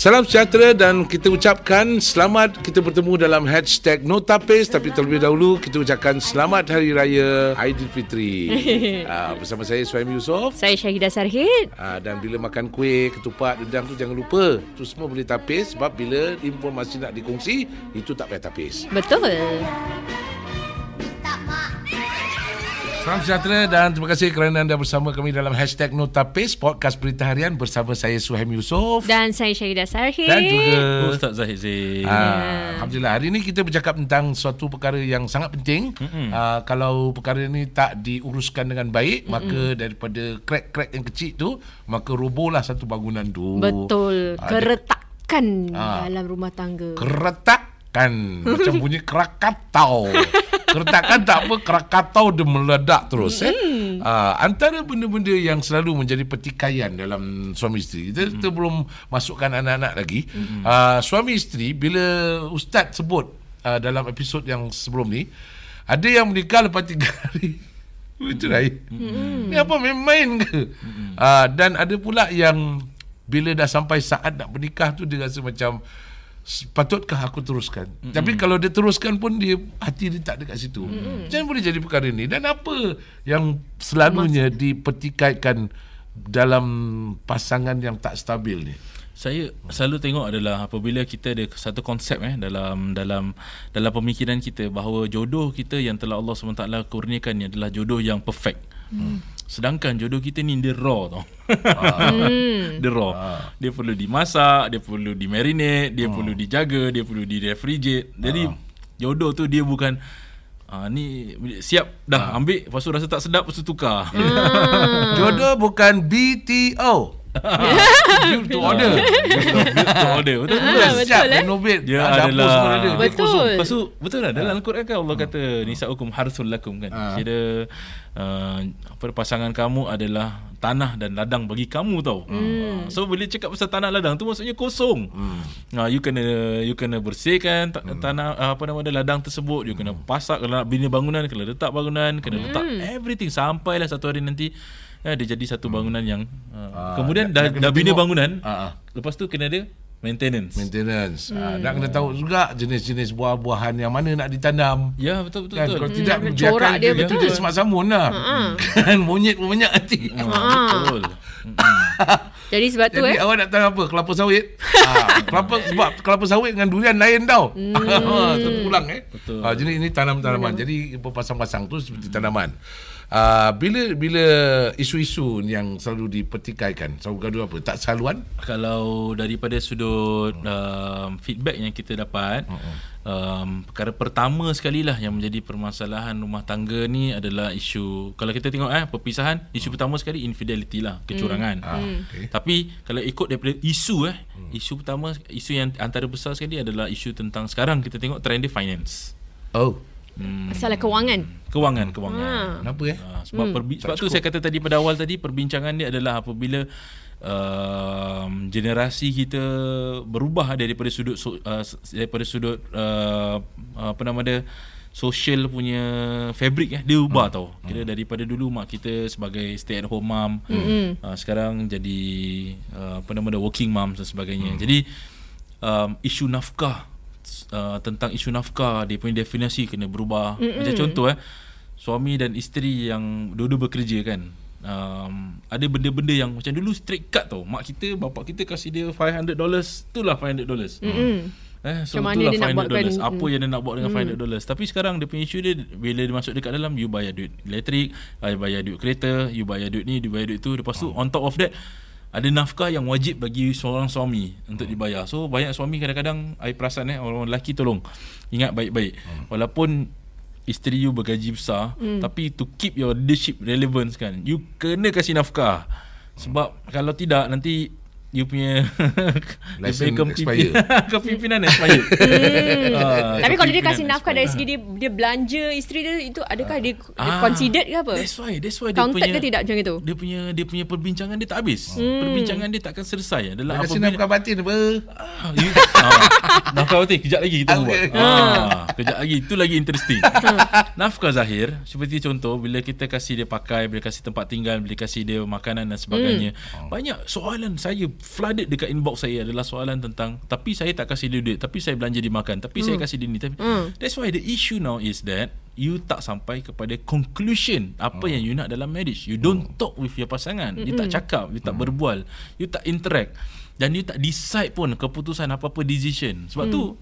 Salam sejahtera dan kita ucapkan selamat kita bertemu dalam hashtag Notapis tapi terlebih dahulu kita ucapkan selamat Hari Raya Aidilfitri. uh, bersama saya Suhaim Yusof. Saya Syahidah Sarhid. Uh, dan bila makan kuih, ketupat, dedang tu jangan lupa. Tu semua boleh tapis sebab bila informasi nak dikongsi, itu tak payah tapis. Betul. Salam sejahtera dan terima kasih kerana anda bersama kami dalam hashtag Notapis Podcast Berita Harian bersama saya Suhaim Yusof. Dan saya Syahidah Sarhid. Dan juga Ustaz Zahid Zain. Ah, Alhamdulillah hari ini kita bercakap tentang suatu perkara yang sangat penting. Ah, kalau perkara ini tak diuruskan dengan baik, Mm-mm. maka daripada crack-crack yang kecil tu, maka robohlah satu bangunan tu. Betul. Ah, Keretakan Ah. dalam rumah tangga. Keretakan macam bunyi Krakatau. Keretakan tak apa Krakatau dia meledak terus eh. Uh, antara benda-benda yang selalu menjadi pertikaian dalam suami isteri. Kita, kita belum masukkan anak-anak lagi. Uh, suami isteri bila ustaz sebut uh, dalam episod yang sebelum ni ada yang menikah lepas tiga hari. Itu dah. Ni apa main-main ke? Uh, dan ada pula yang bila dah sampai saat nak bernikah tu dia rasa macam patutkah aku teruskan mm-hmm. tapi kalau dia teruskan pun dia hati dia tak dekat situ mm-hmm. macam mana boleh jadi perkara ni dan apa yang selalunya Mas... dipertikaikan dalam pasangan yang tak stabil ni Saya selalu tengok adalah apabila kita ada satu konsep eh dalam dalam dalam pemikiran kita bahawa jodoh kita yang telah Allah SWT kurniakan ni adalah jodoh yang perfect. Hmm. Sedangkan jodoh kita ni dia raw tau. Ah. dia raw. Ah. Dia perlu dimasak, dia perlu di marinate, dia perlu dijaga, dia perlu di refrigerate. Jadi ah. jodoh tu dia bukan Ah ni siap dah ah. ambil lepas tu rasa tak sedap lepas tu tukar. Ah. Jodoh bukan BTO. Build to order. build to order. Betul ah, betul. Siap eh? renovate. Dia adalah ada. Betul. Lepas tu betul lah dalam Al-Quran kan Allah kata nisaukum harsul lakum kan. Ah. Kira uh, apa pasangan kamu adalah tanah dan ladang bagi kamu tau. Hmm. So bila cakap pasal tanah ladang tu maksudnya kosong. Hmm. Nah, you kena you kena bersihkan ta- hmm. tanah uh, apa nama dia ladang tersebut, you kena pasak kalau nak bina bangunan, kena letak bangunan, kena hmm. letak everything sampailah satu hari nanti ya, dia jadi satu bangunan yang uh, uh, kemudian dah, dah bina bangunan. Uh, uh. lepas tu kena ada maintenance. Maintenance. Hmm. uh, nak kena tahu juga jenis-jenis buah-buahan yang mana nak ditanam. Ya betul betul, kan? betul. kalau tidak hmm, biarkan dia, dia, betul. dia semak samun lah. Uh-huh. kan monyet pun banyak nanti uh, betul. Jadi sebab tu Jadi eh. awak nak tahu apa? Kelapa sawit? Ha, kelapa sebab kelapa sawit dengan durian lain tau. Hmm. terpulang eh. Betul. Ha, jadi ini tanam-tanaman. Jadi berpasang-pasang tu seperti tanaman Uh, bila bila isu-isu yang selalu dipertikaikan selalu gaduh apa tak saluan kalau daripada sudut um, feedback yang kita dapat uh-uh. um, perkara pertama sekali lah yang menjadi permasalahan rumah tangga ni adalah isu kalau kita tengok eh perpisahan isu uh pertama sekali infidelity lah kecurangan hmm. ah, okay. tapi kalau ikut daripada isu eh hmm. isu pertama isu yang antara besar sekali adalah isu tentang sekarang kita tengok trend dia finance oh Hmm. Masalah kewangan. Kewangan, kewangan. Ha. Kenapa eh? Ha, sebab hmm. perbi- sebab tu saya kata tadi pada awal tadi perbincangan dia adalah apabila uh, generasi kita berubah daripada sudut uh, daripada sudut uh, apa nama dia social punya fabric eh dia ubah hmm. tau. Kira hmm. daripada dulu mak kita sebagai stay at home mom hmm. uh, sekarang jadi uh, apa nama dia working mom dan sebagainya. Hmm. Jadi um, isu nafkah uh, tentang isu nafkah dia punya definisi kena berubah. Mm-mm. Macam contoh eh suami dan isteri yang dua-dua bekerja kan. Um, ada benda-benda yang macam dulu straight cut tau. Mak kita, bapak kita kasih dia 500 dollars, itulah 500 dollars. Eh, so Macam itulah dia 500 dollars. Apa yang dia nak buat dengan mm. 500 dollars. Tapi sekarang dia punya isu dia bila dia masuk dekat dalam you bayar duit elektrik, you bayar duit kereta, you bayar duit ni, you bayar duit tu. Lepas tu oh. on top of that ada nafkah yang wajib bagi seorang suami untuk hmm. dibayar. So banyak suami kadang-kadang I perasan eh orang lelaki tolong ingat baik-baik. Hmm. Walaupun isteri you bergaji besar hmm. tapi to keep your leadership relevance kan you kena kasih nafkah. Sebab hmm. kalau tidak nanti you punya license expire. Kepimpinan expire. Hmm. uh, tapi kalau dia kasih nafkah dari segi dia dia belanja isteri dia itu adakah dia, ah, dia considered ke apa? that's why that's why Counted dia punya ke tidak macam itu? dia punya dia punya perbincangan dia tak habis. Hmm. perbincangan dia takkan selesai. Adalah apa nafkah batin apa? Ah, you, ah, nafkah batin kejap lagi kita buat. Ah, kejap lagi itu lagi interesting. Nafkah zahir seperti contoh bila kita kasih dia pakai bila kasih tempat tinggal bila kasih dia makanan dan sebagainya hmm. banyak soalan saya flooded dekat inbox saya adalah soalan tentang tapi saya tak kasih dia duit tapi saya belanja dimakan tapi saya kasih dia ni tapi that's why the issue now is that you tak sampai kepada conclusion apa yang you nak dalam marriage. You don't talk with your pasangan. You tak cakap you tak berbual. You tak interact dan you tak decide pun keputusan apa-apa decision sebab tu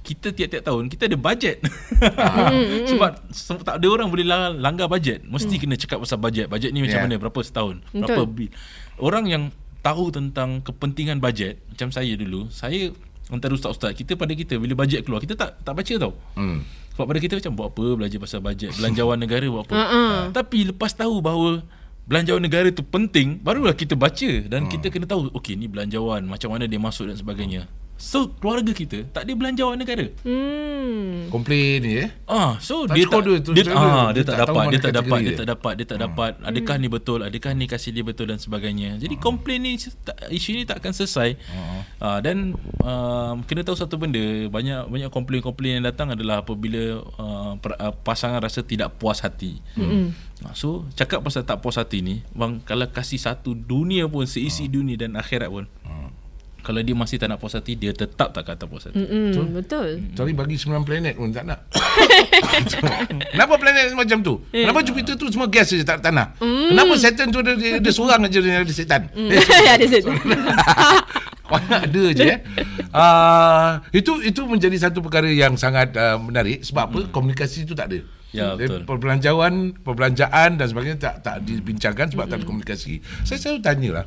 kita tiap-tiap tahun kita ada bajet. Sebab se- tak ada orang boleh lang- langgar bajet. Mesti kena cakap pasal bajet. Bajet ni macam Yeah. mana berapa setahun, Betul. berapa bil. Orang yang tahu tentang kepentingan bajet macam saya dulu, saya antara ustaz-ustaz kita pada kita bila bajet keluar kita tak tak baca tau. Hmm. Sebab pada kita macam buat apa belajar pasal bajet, belanjawan negara buat apa. Uh-uh. Tapi lepas tahu bahawa belanjawan negara tu penting, barulah kita baca dan kita kena tahu okey ni belanjawan macam mana dia masuk dan sebagainya. So keluarga kita tak ada belanjawan negara. Hmm. Komplain ni eh. Ah, so Tak dia tak tu, dia, selalu ah, dia dia, tak tak dapat, dia tak dapat, dia dia. tak dapat, dia tak dapat. Adakah ni betul? Adakah ni kasih dia betul dan sebagainya. Jadi komplain ni isu ni tak akan selesai. Ah, dan um, kena tahu satu benda, banyak banyak komplain-komplain yang datang adalah apabila uh, per, uh, pasangan rasa tidak puas hati. Hmm. So cakap pasal tak puas hati ni, bang kalau kasih satu dunia pun seisi dunia dan akhirat pun. Kalau dia masih tak nak puas hati, dia tetap tak kata puas hati. Mm-mm, betul. Sorry bagi 9 planet pun tak nak. Kenapa planet macam tu? Kenapa Jupiter tu semua gas saja tak tanah? Kenapa Saturn tu ada dia, dia seorang aja dia ada setan? Eh, ada. Banyak ada je eh. Uh, itu itu menjadi satu perkara yang sangat uh, menarik sebab apa? Komunikasi itu tak ada. Ya, betul. Perbelanjaan, perbelanjaan dan sebagainya tak tak dibincangkan sebab tak ada komunikasi. Saya selalu tanyalah.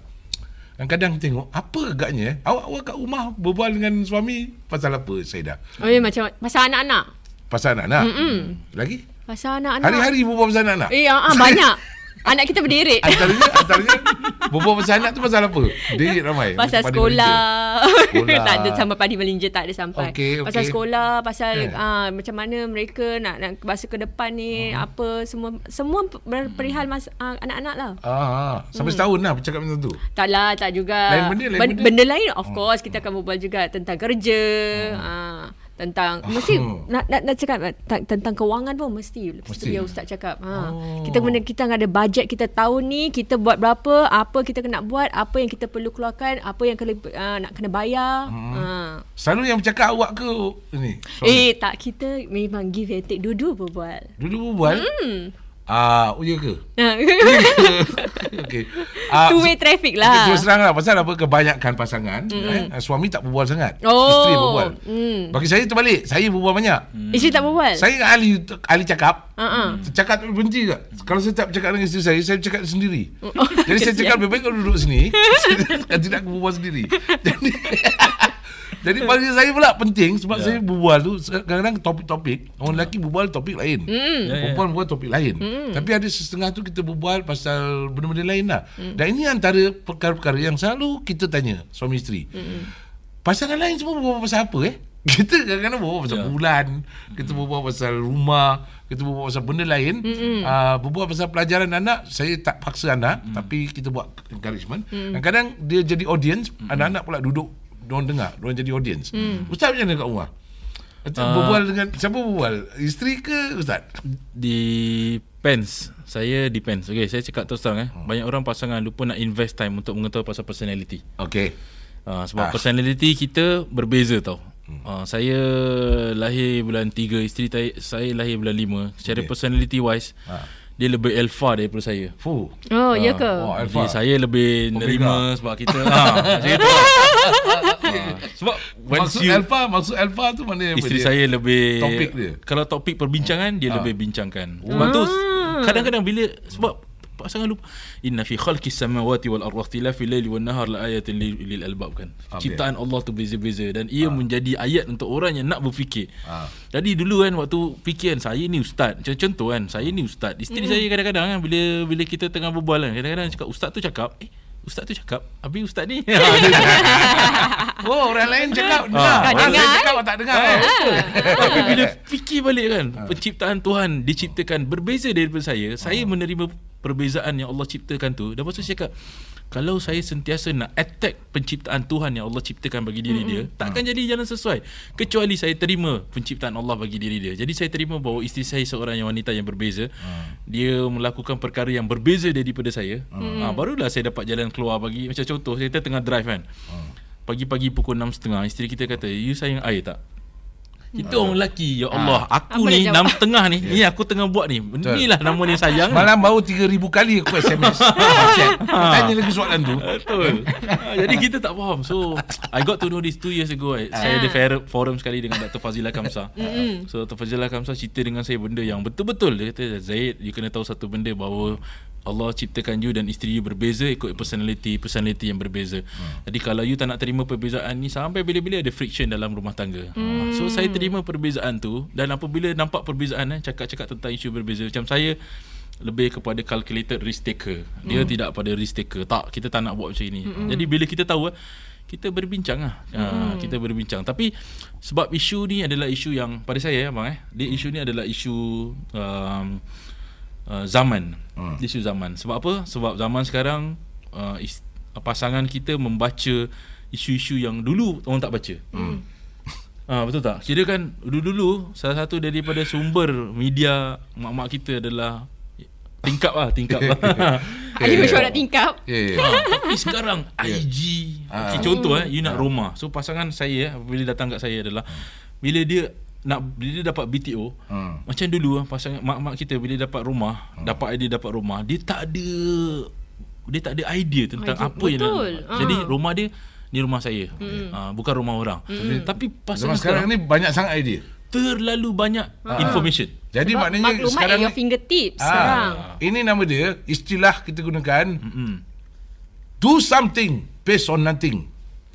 Kadang-kadang tengok apa agaknya eh? Awak awak kat rumah berbual dengan suami pasal apa Saidah? Oh, ya, macam pasal anak-anak. Pasal anak-anak. Lagi? Pasal anak-anak. Hari-hari berbual pasal anak-anak. Eh, ah, ah, banyak. Anak kita berderet. Antaranya antaranya berbual pasal anak tu pasal apa? Dia ramai. Pasal sekolah. Sekolah. tak ada sampai padi melinja tak ada sampai. Okey, Pasal okey. sekolah, pasal Eh. ah, macam mana mereka nak nak masa ke depan ni Hmm. apa semua semua perihal mas, ah, anak-anak lah. Ah, ah. sampai setahun lah bercakap macam tu. Tak lah, tak juga. Lain benda, lain Ben- benda? benda lain of course kita akan berbual juga tentang kerja. Ah, tentang mesti Oh. nak, nak nak cakap ta- tentang kewangan pun mesti mesti Mesti. biar ustaz cakap. Ha. Oh. Kita guna kita ada bajet kita tahun ni kita buat berapa, apa kita kena buat, apa yang kita perlu keluarkan, apa yang kena uh, nak kena bayar. Ha. Selalu yang bercakap awak ke ni? Suami? Eh tak kita memang give and take dua-dua berbual. Dulu berbual? Hmm. Ah, oh ya ke? Ha. Okey. Ah, Two way traffic Okay, lah. terus terang lah Pasal apa kebanyakan pasangan mm. eh, Suami tak berbual sangat Oh. Isteri berbual Mm. Bagi saya terbalik Saya berbual banyak Isteri tak berbual. Saya ahli ahli cakap Ha-ha. Cakap tu berhenti tak? Kalau saya tak bercakap dengan isteri saya Saya bercakap sendiri Oh, Jadi saya kesian. cakap lebih baik kau duduk sini Kan tidak aku berbual sendiri Jadi Jadi bagi saya pula penting Sebab saya berbual tu Kadang-kadang topik-topik Orang lelaki berbual topik lain. Hmm. Ya, ya. Perempuan berbual topik lain. Tapi ada setengah tu kita berbual Pasal benda-benda lain lah. Hmm. Dan ini antara perkara-perkara Yang selalu kita tanya Suami isteri. Pasangan lain semua berbual pasal apa eh? Kita kadang-kadang berbual pasal Ya. bulan Kita berbual pasal rumah Kita berbual pasal benda lain. Uh, Berbual pasal pelajaran anak Saya tak paksa anak Tapi kita buat encouragement. Kadang-kadang dia jadi audience Anak-anak pula duduk Diorang dengar Diorang jadi audience Ustaz macam mana kat rumah? Uh, berbual dengan Siapa berbual? Isteri ke Ustaz? Depends Saya depends Okay saya cakap terus terang eh Banyak orang pasangan lupa nak invest time Untuk mengetahui pasal personality Okay uh, Sebab Ah. personality kita berbeza tau uh, Saya lahir bulan 3 Isteri saya, saya lahir bulan 5 Secara Okay. personality wise Ah. Dia lebih alpha daripada saya Fuh Oh, ya ke? Oh, Jadi saya lebih Omega. nerima Sebab kita ha, Macam itu lah. Ah, Sebab once Maksud you alpha Maksud alpha tu mana Isteri dia? saya lebih Topik dia? Kalau topik perbincangan Dia Ah. lebih bincangkan Sebab tu Kadang-kadang bila Sebab Pasangan lupa. Inna fi khalqis samawati wal ardi ikhtilafi laili wan nahar la ayatin lil, albab kan? Ah, Ciptaan Allah tu beza-beza Dan ia menjadi ayat untuk orang yang nak berfikir. Ah. Jadi dulu kan Waktu fikir kan Saya ni ustaz. Contoh, contoh kan Saya ni ustaz. Isteri saya kadang-kadang kan Bila bila kita tengah berbual kan Kadang-kadang cakap Ustaz tu cakap. Eh Ustaz tu cakap? Habis ustaz ni? Oh orang lain cakap. Dengar. Ah. Tak Orang dengar, lain eh? cakap awak tak dengar eh? Tapi bila fikir balik kan Penciptaan Tuhan diciptakan berbeza daripada saya Saya menerima perbezaan yang Allah ciptakan tu Dan tu saya cakap kalau saya sentiasa nak attack penciptaan Tuhan yang Allah ciptakan bagi diri dia takkan jadi jalan sesuai. Kecuali saya terima penciptaan Allah bagi diri dia. Jadi saya terima bahawa isteri saya seorang yang wanita yang berbeza. Dia melakukan perkara yang berbeza daripada saya. Ha, barulah saya dapat jalan keluar bagi macam contoh kita tengah drive kan. Pagi-pagi pukul 6.30 isteri kita kata you sayang air tak kita orang lelaki Ya Allah Aku Apa ni nak jawab? enam setengah ni Ni aku tengah buat ni Inilah nama ni sayang ni. Malam baru 3000 kali aku SMS. Chat. Tanya lagi soalan tu. Betul ha, Jadi kita tak faham So I got to know this Two years ago eh. Saya ada fair- forum sekali Dengan Dr. Fazila Kamsa So Dr. Fazila Kamsa Cerita dengan saya benda yang betul-betul Dia kata Zaid You kena tahu satu benda Bahawa Allah ciptakan you dan isteri you berbeza ikut personality personality yang berbeza. Hmm. Jadi kalau you tak nak terima perbezaan ni sampai bila-bila ada friction dalam rumah tangga. Hmm. So saya terima perbezaan tu dan apabila nampak perbezaan eh cakap-cakap tentang isu berbeza macam saya lebih kepada calculated risk taker. Dia hmm. tidak pada risk taker. Tak, kita tak nak buat macam ini. Hmm. Jadi bila kita tahu eh, kita berbincang lah. Hmm. kita berbincang. Tapi sebab isu ni adalah isu yang pada saya abang eh, dia isu ni adalah isu um, uh, zaman. Hmm. Isu zaman. Sebab apa? Sebab zaman sekarang uh, is, pasangan kita membaca isu-isu yang dulu orang tak baca. Hmm. Ah betul tak? Kira kan dulu-dulu salah satu daripada sumber media mak-mak kita adalah tingkap lah, tingkap lah. Ada mesyuarat tingkap. Ya, ya. Ha, tapi sekarang IG okay, Contoh eh You nak rumah So pasangan saya Bila datang kat saya adalah Bila dia nak bila dia dapat BTO Hmm. macam dulu ah, pasangan mak-mak kita bila dapat rumah dapat idea dapat rumah dia tak ada dia tak ada idea tentang Idea. apa yang nak Betul. Ah. jadi rumah dia ni rumah saya ha, bukan rumah orang tapi Zaman pasangan sekarang sekarang, ni banyak sangat idea. terlalu banyak information Jadi Sebab maknanya maklumat sekarang your fingertips Ah, sekarang. Ini nama dia istilah kita gunakan hmm. do something based on nothing.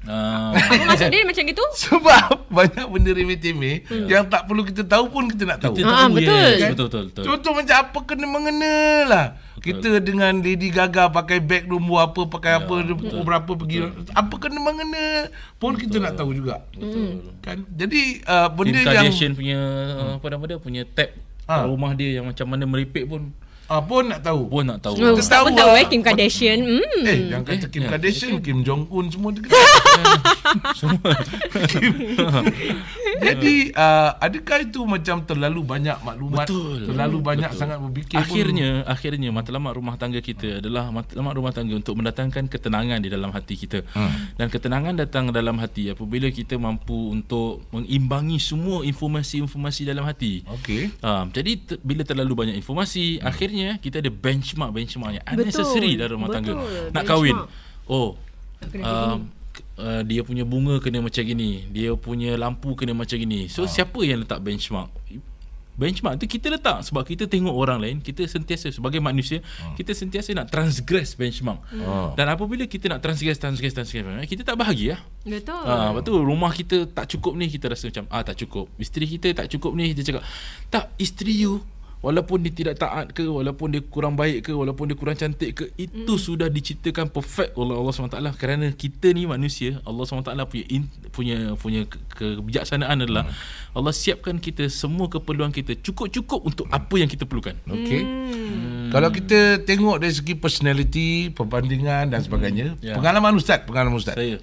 Ah, Apa maksud dia macam gitu? Sebab banyak benda remeh-temeh yang tak perlu kita tahu pun kita nak tahu. kita Ah, tahu, betul. yes, Kan? betul betul betul Contoh macam apa kena mengena lah. Kita dengan Lady Gaga pakai beg nombor apa, pakai Ya, apa, pukul berapa pergi. Apa kena mengena pun kita nak tahu juga. betul Kan? Jadi uh, benda Kim yang Kardashian punya apa nama dia punya tab Ah. rumah dia yang macam mana meripik pun uh, pun nak tahu. pun nak tahu. Oh, Kita tahu pun tahu eh Kim Kardashian. Hmm. Eh, yang kata Eh, Kim ya. Kardashian, Kim Jong Un semua dia Semua. Jadi uh, adakah itu macam terlalu banyak maklumat, Betul. terlalu banyak Betul. sangat berfikir akhirnya akhirnya matlamat rumah tangga kita adalah matlamat rumah tangga untuk mendatangkan ketenangan di dalam hati kita. Hmm. Dan ketenangan datang dalam hati apabila kita mampu untuk mengimbangi semua informasi-informasi dalam hati. pun okey. Ha, jadi te, bila terlalu banyak informasi, hmm. akhirnya kita ada benchmark benchmark yang Betul. unnecessary dalam rumah tangga. Betul. Nak kahwin. Benchmark. Oh. Kena Um, uh, dia punya bunga kena macam gini, dia punya lampu kena macam gini. So siapa yang letak benchmark? Benchmark tu kita letak sebab kita tengok orang lain, kita sentiasa sebagai manusia, kita sentiasa nak transgress benchmark. Oh. Dan apabila kita nak transgress transgress transgress, kita tak bahagia. Betul. Ha, lepas tu rumah kita tak cukup ni kita rasa macam ah tak cukup. Isteri kita tak cukup ni kita cakap tak isteri you walaupun dia tidak taat ke walaupun dia kurang baik ke walaupun dia kurang cantik ke itu mm. sudah diciptakan perfect oleh Allah SWT kerana kita ni manusia Allah SWT punya in, punya punya ke- kebijaksanaan adalah mm. Allah siapkan kita semua keperluan kita cukup-cukup untuk apa yang kita perlukan. Okey. Hmm. Kalau kita tengok dari segi personality, perbandingan dan sebagainya, Ya. pengalaman ustaz, pengalaman ustaz. Saya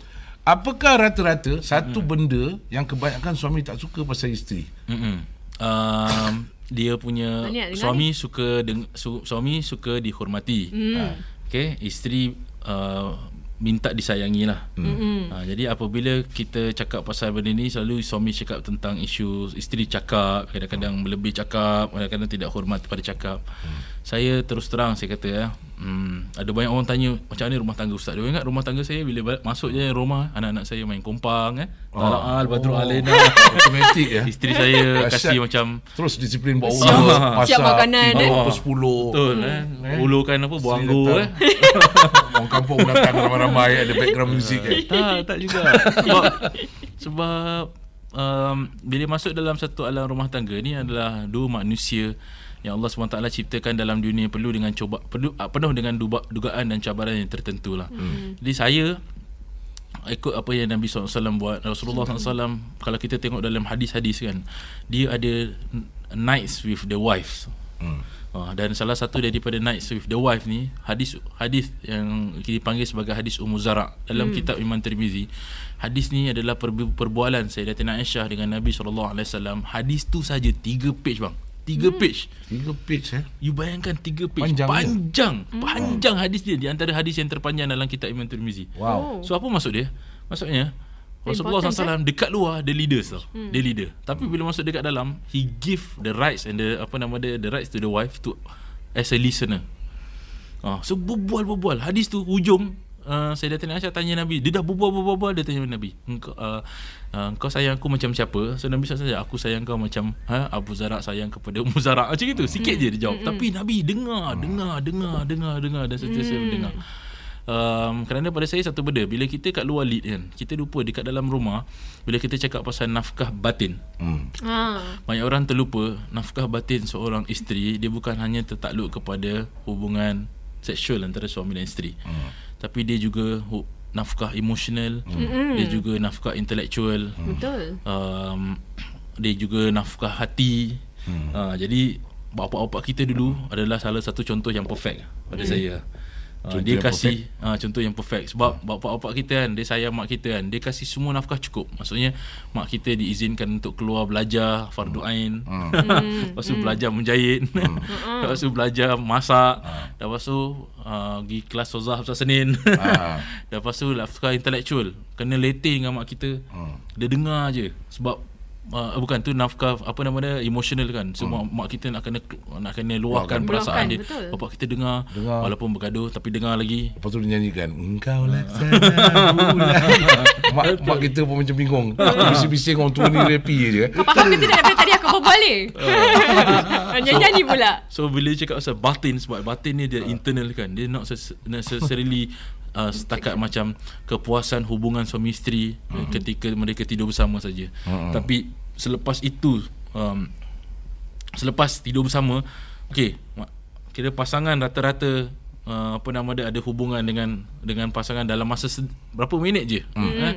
Apakah rata-rata satu benda yang kebanyakan suami tak suka pasal isteri? Mm-mm. Um, dia punya dengar suami suka deng, su, suami suka dihormati. Hmm. Okey, isteri uh, minta disayangi lah. Hmm. Ha, jadi apabila kita cakap pasal benda ni selalu suami cakap tentang isu isteri cakap, kadang-kadang melebih cakap, kadang-kadang tidak hormat pada cakap. Hmm. Saya terus terang saya kata ya, hmm, ada banyak orang tanya macam mana rumah tangga ustaz. Dia ingat rumah tangga saya bila balik, masuk je rumah anak-anak saya main kompang eh. Oh. Talal, Badrul Oh. Alena. Automatik ya. Isteri saya kasih macam Terus disiplin bawa Siap. Siap makanan, tiga eh. apa sepuluh. betul eh. Ulurkan apa buang anggur eh. Orang kampung datang ramai-ramai ada background music eh. tak, tak juga. Sebab sebab um, bila masuk dalam satu alam rumah tangga ni adalah dua manusia yang Allah SWT ciptakan dalam dunia penuh dengan coba penuh, ah, penuh dengan duba, dugaan dan cabaran yang tertentu lah. Hmm. Jadi saya ikut apa yang Nabi SAW buat Rasulullah SAW kalau kita tengok dalam hadis-hadis kan dia ada nights with the wives Hmm. Uh, dan salah satu daripada nights with the wife ni hadis hadis yang dipanggil sebagai hadis Ummu Zara dalam hmm. kitab Imam Tirmizi hadis ni adalah perbu- perbualan Sayyidatina Aisyah dengan Nabi SAW hadis tu saja 3 page bang 3 hmm. page Tiga page eh. You bayangkan 3 page Panjang Panjang dia? Panjang, hadis dia Di antara hadis yang terpanjang Dalam kitab Imam Tirmizi Wow. So apa maksud dia Maksudnya Rasulullah SAW dekat luar dia leaders tau. Hmm. Dia leader. Tapi bila masuk dekat dalam he give the rights and the apa nama dia the rights to the wife to as a listener. Ah, so berbual-berbual. Hadis tu hujung uh, Sayyidatina Aisyah tanya Nabi. Dia dah berbual-berbual dia tanya Nabi. Engkau uh, uh, kau sayang aku macam siapa? So Nabi SAW aku sayang kau macam ha Abu Zara sayang kepada Ummu Zara. Macam itu. Sikit je dia jawab. Tapi Nabi dengar, dengar, dengar, dengar, dengar dan seterusnya dengar um, kerana pada saya satu benda bila kita kat luar lead kan kita lupa dekat dalam rumah bila kita cakap pasal nafkah batin Hmm. Ha. banyak orang terlupa nafkah batin seorang isteri dia bukan hanya tertakluk kepada hubungan seksual antara suami dan isteri Hmm. Tapi dia juga nafkah emosional hmm. dia juga nafkah intelektual hmm. Betul. um, dia juga nafkah hati hmm. uh, jadi bapak-bapak kita dulu adalah salah satu contoh yang perfect pada hmm. saya Contoh dia kasih uh, contoh yang perfect. Sebab bapak-bapak kita kan dia sayang mak kita kan dia kasih semua nafkah cukup. Maksudnya mak kita diizinkan untuk keluar belajar fardu ain. Hmm. lepas tu belajar menjahit. Lepas tu belajar masak. Lepas tu uh, pergi kelas sozah pasal Senin. Ah. lepas tu nafkah intellectual. Kena letih dengan mak kita. Dia dengar je. Sebab Uh, bukan tu nafkah apa nama dia emotional kan semua hmm. mak kita nak kena nak kena luahkan Luahkan. perasaan dia betul. bapak kita dengar, Dengar. walaupun bergaduh tapi dengar lagi Lepas tu dia nyanyikan Engkau laksana bulan mak, mak kita pun macam bingung Bising-bising orang tua ni rapi je Kau faham ke tidak daripada tadi aku berbual ni? Nyanyi-nyanyi pula. So bila dia cakap pasal batin sebab batin ni dia internal kan. Dia not necessarily uh, setakat macam kepuasan hubungan suami isteri uh ketika mereka tidur bersama saja. uh Tapi selepas itu um, selepas tidur bersama okey kira pasangan rata-rata uh, apa nama dia ada hubungan dengan dengan pasangan dalam masa se- berapa minit je. Hmm. Eh?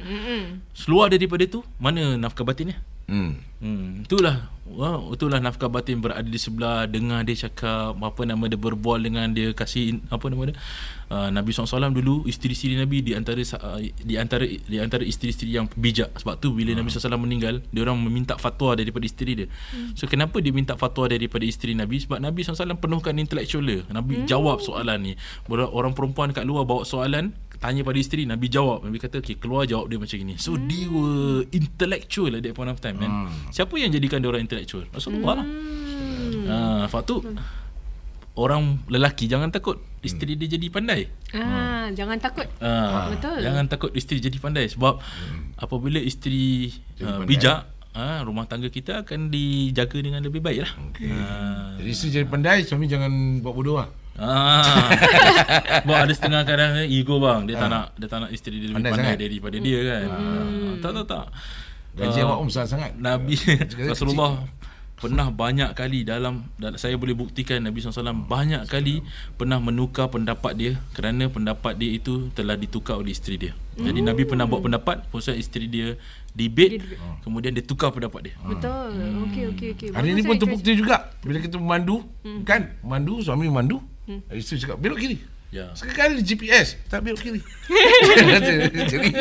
Seluar daripada tu mana nafkah batinnya? Hmm. Hmm, itulah. Wow, itulah nafkah batin berada di sebelah dengar dia cakap apa nama dia berbual dengan dia kasih apa nama dia uh, Nabi SAW dulu isteri-isteri Nabi di antara uh, di antara di antara isteri-isteri yang bijak. Sebab tu bila Nabi SAW meninggal dia orang meminta fatwa daripada isteri dia. So kenapa dia minta fatwa daripada isteri Nabi? Sebab Nabi SAW penuhkan intellectual dia. Nabi jawab soalan ni. Orang perempuan kat luar bawa soalan tanya pada isteri Nabi jawab. Nabi kata okay, keluar jawab dia macam ni so dia were intellectual at that point of time kan siapa yang jadikan dia orang intellectual? Rasulullah lah. Ha, sebab tu orang lelaki jangan takut isteri dia jadi pandai. Ah, jangan takut. ha, Betul. jangan takut isteri jadi pandai. Sebab apabila isteri Jadi uh, bijak ha, rumah tangga kita akan dijaga dengan lebih baik lah. Okay. ha, Jadi isteri jadi pandai Suami jangan buat bodoh lah Ah. Sebab ada setengah kadang ego bang. Dia tak nak Dia tak nak isteri dia lebih Pandai pandai, sangat. daripada dia kan. Ah. Tak tak tak. Gaji Ah, awak pun besar sangat. Nabi Rasulullah pernah banyak kali dalam dan saya boleh buktikan Nabi SAW banyak kali pernah menukar pendapat dia kerana pendapat dia itu telah ditukar oleh isteri dia. Jadi Nabi pernah buat pendapat, pasal isteri dia debate, kemudian dia tukar pendapat dia. Betul. Okey okey okey. Hari ni pun terbukti juga. Bila kita memandu Kan? Mandu Suami memandu Isteri cakap Belok kiri Ya. Sekali GPS Tak belok kiri Jadi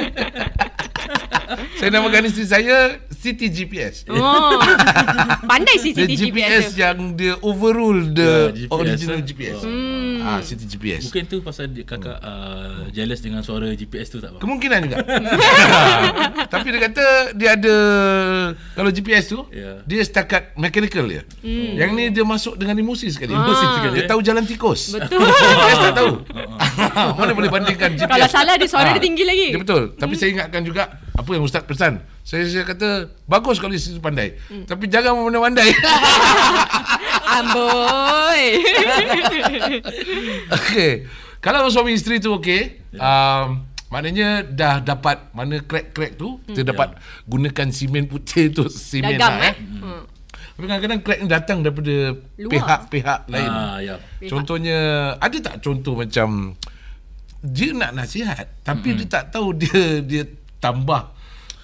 Saya namakan isteri saya City GPS Oh. Pandai The CCTV GPS GPS. yang dia overrule the Ya, GPS, original eh. GPS. Oh. Ah, City GPS. Mungkin tu pasal dia kakak uh, jealous dengan suara GPS tu tak bang? Kemungkinan juga. Tapi dia kata dia ada kalau GPS tu Ya. dia setakat mechanical dia. Yang ni dia masuk dengan emosi sekali. Emosi sekali, Dia eh? tahu jalan tikus. Betul. GPS tak tahu. Mana boleh bandingkan GPS. Kalau salah dia suara Ah, dia tinggi lagi. Dia betul. Tapi saya ingatkan juga apa yang ustaz pesan. Saya saya kata bagus kalau isteri tu pandai. Tapi jangan memandai-mandai. Amboi. Okey. Kalau suami isteri tu okey, um, maknanya dah dapat mana crack-crack tu, kita dapat gunakan simen putih tu simen Dagam lah, eh. eh. Hmm. Tapi kadang-kadang crack ni datang daripada Luar. pihak-pihak lain. Ah, ya. Contohnya ada tak contoh macam dia nak nasihat tapi dia tak tahu dia dia tambah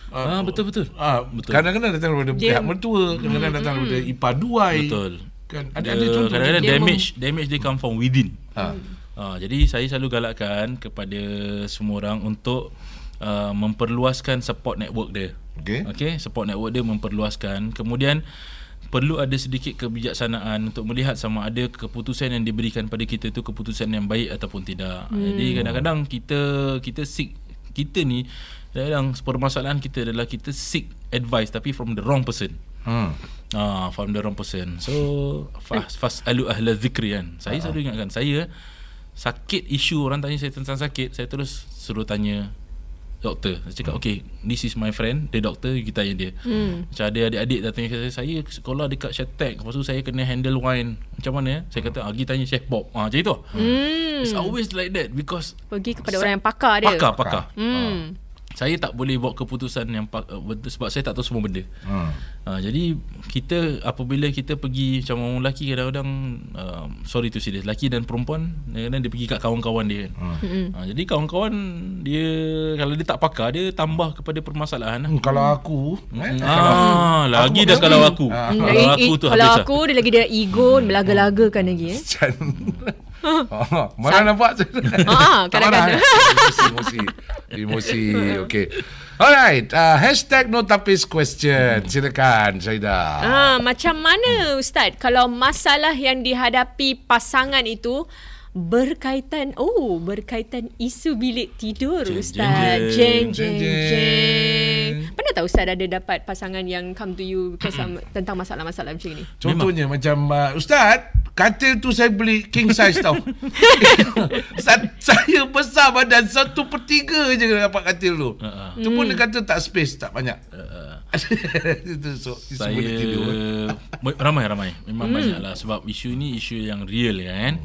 Ah, betul betul. Ah, Betul. kadang-kadang datang daripada Dia- pihak mertua, kadang-kadang datang daripada ipar duai. Betul. Kan ada, Dia, ada contoh. kadang-kadang Dia damage damage dia come from within. Ha. Ha, jadi saya selalu galakkan kepada semua orang untuk uh, memperluaskan support network dia. Okey. Okey, support network dia memperluaskan. Kemudian perlu ada sedikit kebijaksanaan untuk melihat sama ada keputusan yang diberikan pada kita tu keputusan yang baik ataupun tidak. Hmm. Jadi kadang-kadang kita kita seek kita ni kadang permasalahan kita adalah kita seek advice tapi from the wrong person. Hmm. Ah, from the wrong person. So fas fas alu ahla zikri kan. Saya selalu ingatkan saya sakit isu orang tanya saya tentang sakit, saya terus suruh tanya doktor. Saya cakap okay, this is my friend, dia doktor, kita tanya dia. Hmm. Macam ada adik-adik datang saya, saya sekolah dekat Shatek, lepas tu saya kena handle wine. Macam mana ya? Saya kata, ah, pergi tanya Chef Bob. Ah, macam itu. Hmm. It's always like that because Pergi kepada orang yang pakar dia. pakar, pakar. Hmm. Saya tak boleh buat keputusan yang uh, betul sebab saya tak tahu semua benda. Hmm. Ha, jadi kita apabila kita pergi macam orang lelaki kadang-kadang uh, sorry to say this lelaki dan perempuan kadang-kadang dia pergi kat kawan-kawan dia kan. Hmm. Ha, jadi kawan-kawan dia kalau dia tak pakar dia tambah kepada permasalahan. lah. Hmm, Kalau aku eh, Ah, lagi dah kalau aku. Ah. Hmm, Kalau i- aku i- tu kalau habis lah. aku dia lagi dia ego melaga-lagakan lagi eh. Mana nampak? Ah, Tak kadang-kadang. marah? Emosi, emosi. Emosi, okay. Alright, uh, hashtag no tapis question. Silakan, Syaida. Ah, macam mana Ustaz kalau masalah yang dihadapi pasangan itu berkaitan oh berkaitan isu bilik tidur Jeng, Ustaz. jeng, Jeng Jeng, jeng jeng. jeng. Pernah tak Ustaz ada dapat pasangan yang come to you because um, tentang masalah-masalah macam ni? Contohnya macam uh, Ustaz Katil tu saya beli king size tau Sa- Saya besar badan Satu per tiga je dapat katil tu ha. Tu pun dia kata tak space Tak banyak Itu so, isu saya boleh tidur Mo- ramai ramai memang hmm. banyak lah sebab isu ni isu yang real kan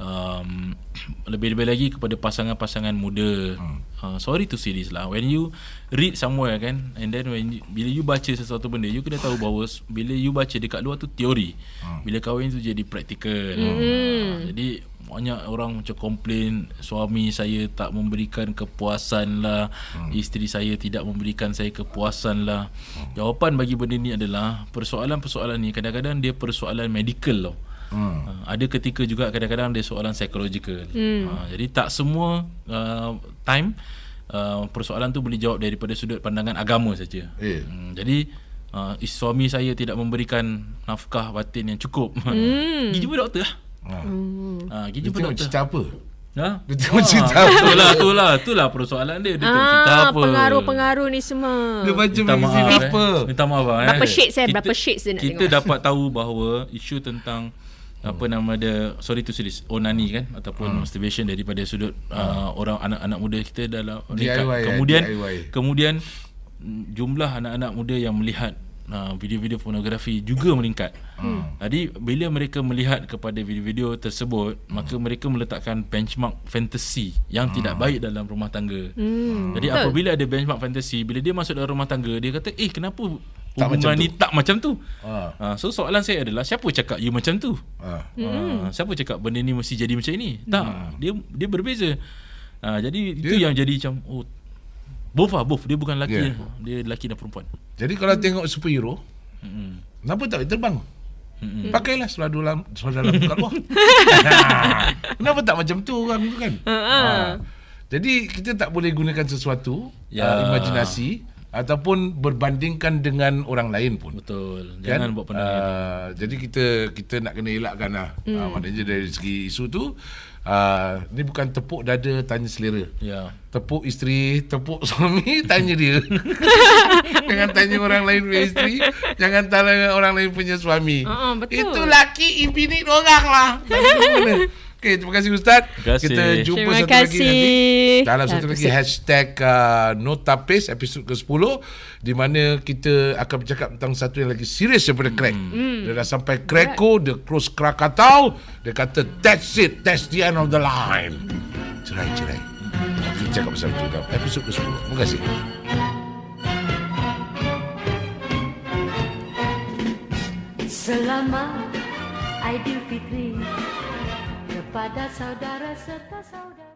um, lebih-lebih lagi kepada pasangan-pasangan muda hmm. uh, sorry to say this lah when you read somewhere kan and then when you, bila you baca sesuatu benda you kena tahu bahawa bila you baca dekat luar tu teori hmm. bila kahwin tu jadi praktikal hmm. uh, jadi banyak orang macam komplain suami saya tak memberikan kepuasan lah hmm. isteri saya tidak memberikan saya kepuasan lah hmm. jawapan bagi benda ni adalah persoalan-persoalan ni kadang-kadang dia persoalan medical tau Hmm. Uh, ada ketika juga kadang-kadang dia soalan psychological. Hmm. Uh, jadi tak semua uh, time uh, persoalan tu boleh jawab daripada sudut pandangan agama saja. Eh. Hmm, jadi uh, is- suami saya tidak memberikan nafkah batin yang cukup. Hmm. Pergi jumpa doktor lah. ha. Ha, pergi jumpa doktor. cerita apa Ha? Dia tengok cerita apa Itulah, itulah, itulah persoalan dia. Dia tengok cerita Ah, apa. pengaruh-pengaruh ni semua. Dia baca Minta maaf apa eh. Minta maaf eh. Berapa shades, eh? Berapa shades dia nak Kita tengok? dapat tahu bahawa isu tentang apa nama dia sorry to say this onani kan ataupun Hmm. masturbation daripada sudut uh, orang anak-anak muda kita dalam DIY, eh, kemudian DIY. kemudian jumlah anak-anak muda yang melihat uh, video-video pornografi juga meningkat. Hmm. Jadi bila mereka melihat kepada video-video tersebut, hmm. maka mereka meletakkan benchmark fantasi yang hmm. tidak baik dalam rumah tangga. Hmm. Jadi Betul. apabila ada benchmark fantasi, bila dia masuk dalam rumah tangga, dia kata, "Eh, kenapa Tak macam hubungan ni tu." tak macam tu?" ha. Ha, so soalan saya adalah siapa cakap you macam tu? Ha. Hmm. siapa cakap benda ni mesti jadi macam ini? Tak, dia dia berbeza. Ha, jadi itu Dia- yang jadi macam oh both ah both dia bukan lelaki Yeah. dia lelaki dan perempuan. Jadi kalau tengok superhero Hmm. Kenapa tak boleh terbang Hmm. Pakailah seluar dalam seluar dalam kat luar. Kenapa tak macam tu orang tu kan? Ha. Jadi kita tak boleh gunakan sesuatu Ya. uh, imajinasi ataupun berbandingkan dengan orang lain pun. Betul. Jangan buat pandangan. uh, Jadi kita kita nak kena elakkan lah. Hmm. Uh, maknanya dari segi isu tu uh, ni bukan tepuk dada tanya selera. ya. Tepuk isteri, tepuk suami, tanya dia. jangan tanya orang lain punya isteri, jangan tanya orang lain punya suami. Ah, ah, betul. Itu laki bini orang lah. Okey, terima kasih Ustaz. Terima kasih. Kita jumpa Terima satu lagi kasih. nanti. Dalam satu lagi Episod- hashtag uh, Notapis episod ke-10 di mana kita akan bercakap tentang satu yang lagi serius daripada crack. Hmm. Dia dah sampai Krako, dia close Krakatau, dia kata that's it, that's the end of the line. Cerai, cerai. Kita cakap pasal itu dalam episod ke-10. Terima kasih. Selamat Aidilfitri kepada saudara serta saudara.